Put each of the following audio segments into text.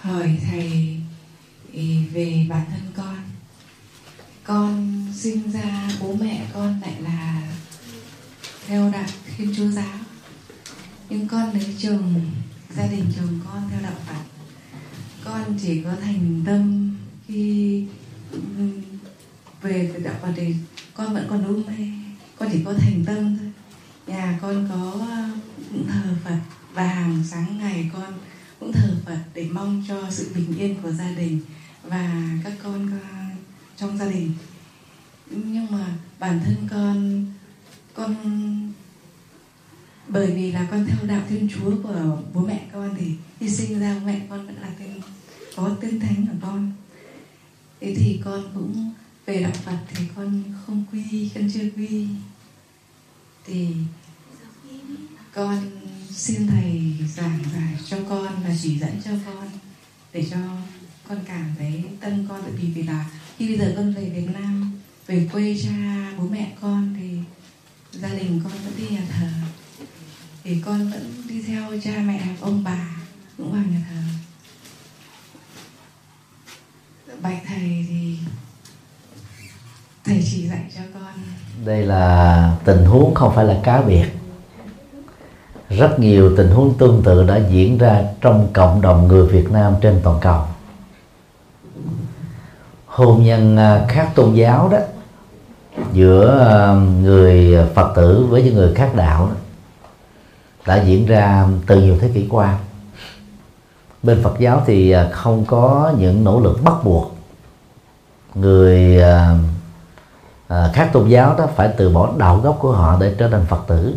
hỏi thầy về bản thân con. Con sinh ra bố mẹ con lại là theo đạo thiên chúa giáo. Nhưng con lấy chồng, gia đình chồng con theo đạo phật. Con chỉ có thành tâm khi về đạo phật thì con vẫn còn đúng mê con chỉ có thành tâm thôi. Nhà con có cũng thờ phật và hàng sáng ngày con cũng thờ phật để mong cho sự bình yên của gia đình và các con ờ, trong gia đình. Nhưng mà bản thân con con, bởi vì là con theo đạo thiên chúa của bố mẹ con thì khi sinh ra mẹ con vẫn là tên có tên thánh của con. Thế thì con cũng về đạo phật thì con không quy, con chưa quy. Thì con xin thầy giảng giải cho con và chỉ dẫn cho con để cho con cảm thấy tâm con. Tại vì vì là khi bây giờ con về Việt Nam, về quê cha, bố mẹ con thì gia đình con vẫn đi nhà thờ. Thì con vẫn đi theo cha mẹ, ông bà cũng vào nhà thờ. Bạch thầy thì thầy chỉ dạy cho con. Đây là tình huống không phải là cá biệt rất nhiều tình huống tương tự đã diễn ra trong cộng đồng người Việt Nam trên toàn cầu. Hôn nhân à, khác tôn giáo đó giữa à, người Phật tử với những người khác đạo đó, đã diễn ra từ nhiều thế kỷ qua. Bên Phật giáo thì à, không có những nỗ lực bắt buộc người khác tôn giáo đó phải từ bỏ đạo gốc của họ để trở thành Phật tử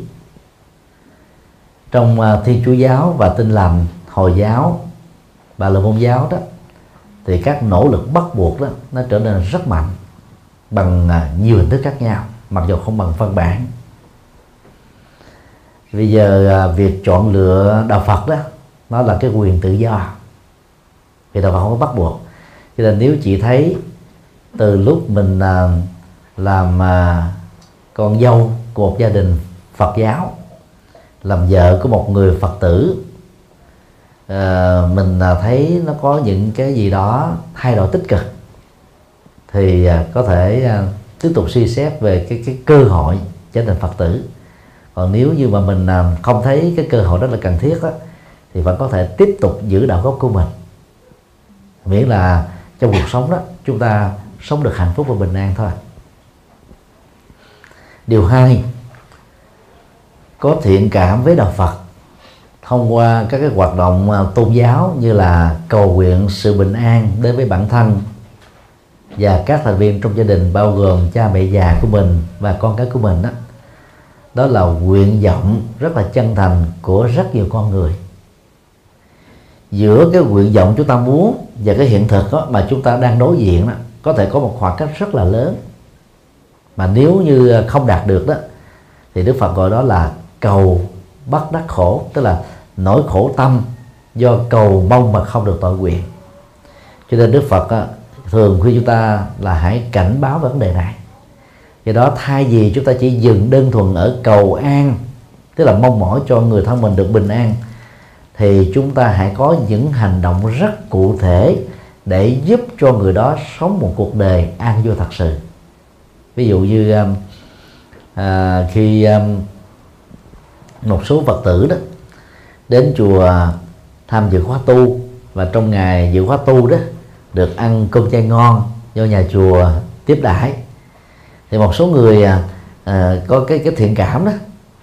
trong à, Thiên Chúa giáo và Tin lành Hồi giáo và là môn giáo đó thì các nỗ lực bắt buộc đó nó trở nên rất mạnh bằng à, nhiều hình thức khác nhau mặc dù không bằng văn bản. Bây giờ à, việc chọn lựa đạo Phật đó nó là cái quyền tự do. Vì đạo Phật không có bắt buộc. Cho nên nếu chị thấy từ lúc mình à, làm con dâu của một gia đình Phật giáo làm vợ của một người Phật tử. Ờ, à, mình thấy nó có những cái gì đó thay đổi tích cực. Thì à, có thể à, tiếp tục suy xét về cái cái cơ hội trở thành phật tử. Còn nếu như mà mình à, không thấy cái cơ hội đó là cần thiết đó, thì vẫn có thể tiếp tục giữ đạo gốc của mình. Miễn là trong cuộc sống đó chúng ta sống được hạnh phúc và bình an thôi. Điều hai có thiện cảm với đạo phật. Thông qua các cái hoạt động à, tôn giáo như là cầu nguyện sự bình an đến với bản thân và các thành viên trong gia đình bao gồm cha mẹ già của mình và con cái của mình đó đó là nguyện vọng rất là chân thành của rất nhiều con người. Giữa cái nguyện vọng chúng ta muốn và cái hiện thực đó, mà chúng ta đang đối diện đó, có thể có một khoảng cách rất là lớn. Mà nếu như không đạt được đó thì Đức Phật gọi đó là cầu bắt đắc khổ tức là nỗi khổ tâm do cầu mong mà không được tội nguyện. Cho nên đức phật á, thường khuyên chúng ta là hãy cảnh báo vấn đề này. Do đó thay vì chúng ta chỉ dừng đơn thuần ở cầu an tức là mong mỏi cho người thân mình được bình an thì chúng ta hãy có những hành động rất cụ thể để giúp cho người đó sống một cuộc đời an vui thật sự. Ví dụ như um, à, khi à, một số phật tử đó đến chùa à, tham dự khóa tu. Và trong ngày dự khóa tu đó được ăn cơm chay ngon do nhà chùa tiếp đãi. Thì một số người à, à, có cái cái thiện cảm đó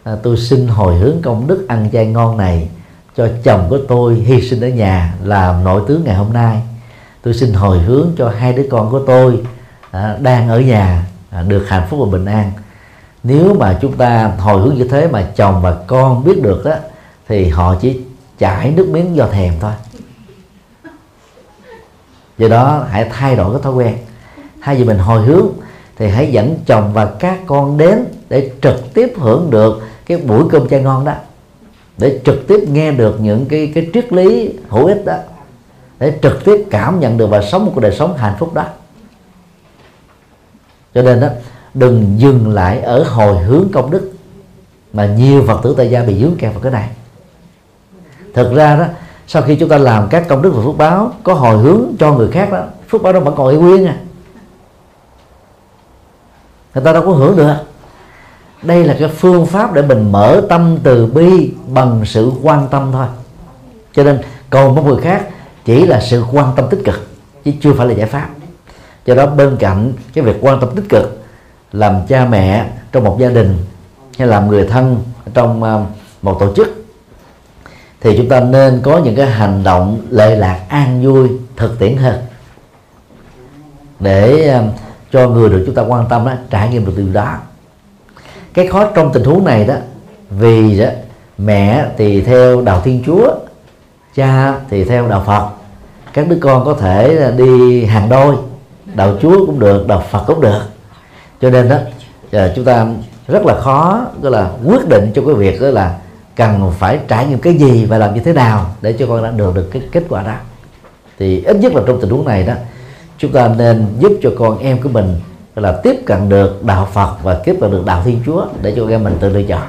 à, tôi xin hồi hướng công đức ăn chay ngon này cho chồng của tôi hy sinh ở nhà làm nội tướng ngày hôm nay. Tôi xin hồi hướng cho hai đứa con của tôi à, đang ở nhà à, được hạnh phúc và bình an nếu mà chúng ta hồi hướng như thế mà chồng và con biết được đó thì họ chỉ chảy nước miếng do thèm thôi. Do đó hãy thay đổi cái thói quen. Thay vì mình hồi hướng, thì hãy dẫn chồng và các con đến để trực tiếp hưởng được cái buổi cơm chay ngon đó. Để trực tiếp nghe được những cái cái triết lý hữu ích đó. Để trực tiếp cảm nhận được và sống một cuộc đời sống hạnh phúc đó. Cho nên đó đừng dừng lại ở hồi hướng công đức, mà nhiều phật tử tại gia bị dướng kẹt vào cái này. Thực ra đó, sau khi chúng ta làm các công đức và phước báo, có hồi hướng cho người khác đó, phước báo đó vẫn còn y nguyên à người ta đâu có hưởng được. Đây là cái phương pháp để mình mở tâm từ bi bằng sự quan tâm thôi. Cho nên, cầu mong người khác chỉ là sự quan tâm tích cực, chứ chưa phải là giải pháp. Do đó bên cạnh cái việc quan tâm tích cực làm cha mẹ trong một gia đình hay làm người thân trong à, một tổ chức. Thì chúng ta nên có những cái hành động lệ lạc an vui, thực tiễn hơn. Để à, cho người được chúng ta quan tâm đó trải nghiệm được điều đó. Cái khó trong tình huống này đó, vì đó, mẹ thì theo đạo thiên chúa, cha thì theo đạo phật. Các đứa con có thể đi hàng đôi, đạo chúa cũng được, đạo phật cũng được cho nên đó à, chúng ta rất là khó tức là, quyết định cho cái việc đó là cần phải trải nghiệm cái gì và làm như thế nào để cho con đã được được cái kết quả đó. Thì ít nhất là trong tình huống này đó, chúng ta nên giúp cho con em của mình là, tiếp cận được đạo Phật và tiếp cận được đạo Thiên Chúa để cho em mình tự lựa chọn.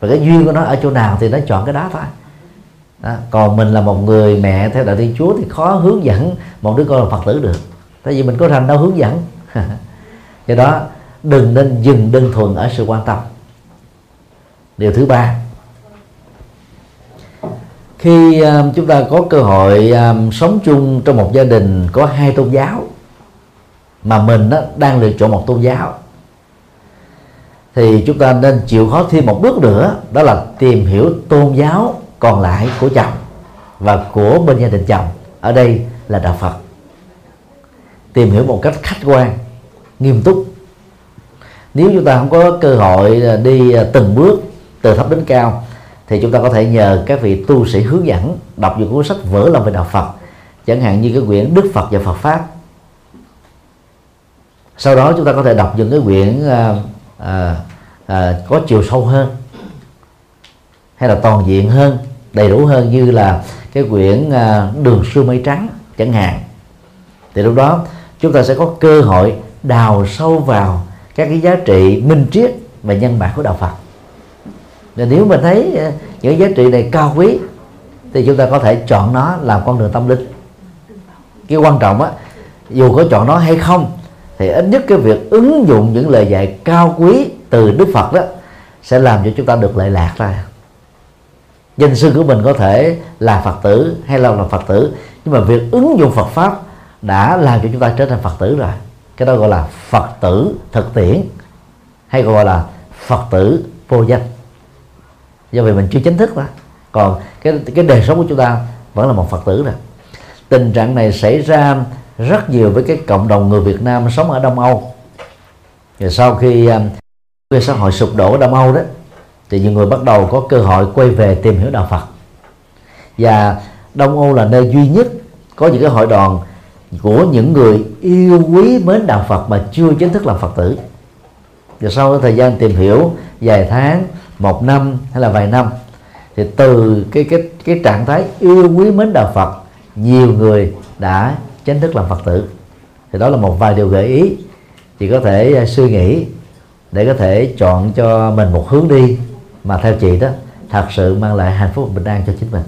Và cái duyên của nó ở chỗ nào thì nó chọn cái đó thôi đó. còn mình là một người mẹ theo đạo Thiên Chúa thì khó hướng dẫn một đứa con là Phật tử được. Tại vì mình có thành đâu hướng dẫn. Do đó đừng nên dừng đơn thuần ở sự quan tâm. Điều thứ ba. Khi um, chúng ta có cơ hội um, sống chung trong một gia đình có hai tôn giáo mà mình đó, đang lựa chọn một tôn giáo thì chúng ta nên chịu khó thêm một bước nữa đó là tìm hiểu tôn giáo còn lại của chồng và của bên gia đình chồng. Ở đây là đạo Phật. Tìm hiểu một cách khách quan nghiêm túc. Nếu chúng ta không có cơ hội đi à, từng bước từ thấp đến cao thì chúng ta có thể nhờ các vị tu sĩ hướng dẫn đọc những cuốn sách vỡ lòng về đạo Phật chẳng hạn như cái quyển Đức Phật và Phật pháp. Sau đó chúng ta có thể đọc những cái quyển à, à, à, có chiều sâu hơn hay là toàn diện hơn đầy đủ hơn như là cái quyển à, đường xưa mây trắng chẳng hạn. Thì lúc đó chúng ta sẽ có cơ hội đào sâu vào các cái giá trị minh triết và nhân bản của đạo Phật. Và nếu mà thấy à, những giá trị này cao quý, thì chúng ta có thể chọn nó làm con đường tâm linh. Cái quan trọng á, dù có chọn nó hay không, thì ít nhất cái việc ứng dụng những lời dạy cao quý từ Đức Phật đó sẽ làm cho chúng ta được lệ lạc ra danh sư của mình có thể là Phật tử hay là là Phật tử. Nhưng mà việc ứng dụng Phật pháp đã làm cho chúng ta trở thành Phật tử rồi. Cái đó gọi là Phật tử thực tiễn, hay gọi là Phật tử vô danh. Do vì mình chưa chính thức mà. Còn cái cái đời sống của chúng ta vẫn là một phật tử rồi. Tình trạng này xảy ra rất nhiều với cái cộng đồng người Việt Nam sống ở Đông Âu. Rồi sau khi à, cái xã hội sụp đổ ở Đông Âu đó thì nhiều người bắt đầu có cơ hội quay về tìm hiểu đạo Phật. Và Đông Âu là nơi duy nhất có những cái hội đoàn của những người yêu quý mến đạo Phật mà chưa chính thức làm Phật tử. Và sau thời gian tìm hiểu vài tháng, một năm hay là vài năm, thì từ cái cái cái trạng thái yêu quý mến đạo Phật, nhiều người đã chính thức làm Phật tử. Thì đó là một vài điều gợi ý. Chị có thể à, suy nghĩ để có thể chọn cho mình một hướng đi mà theo chị đó, thật sự mang lại hạnh phúc và bình an cho chính mình.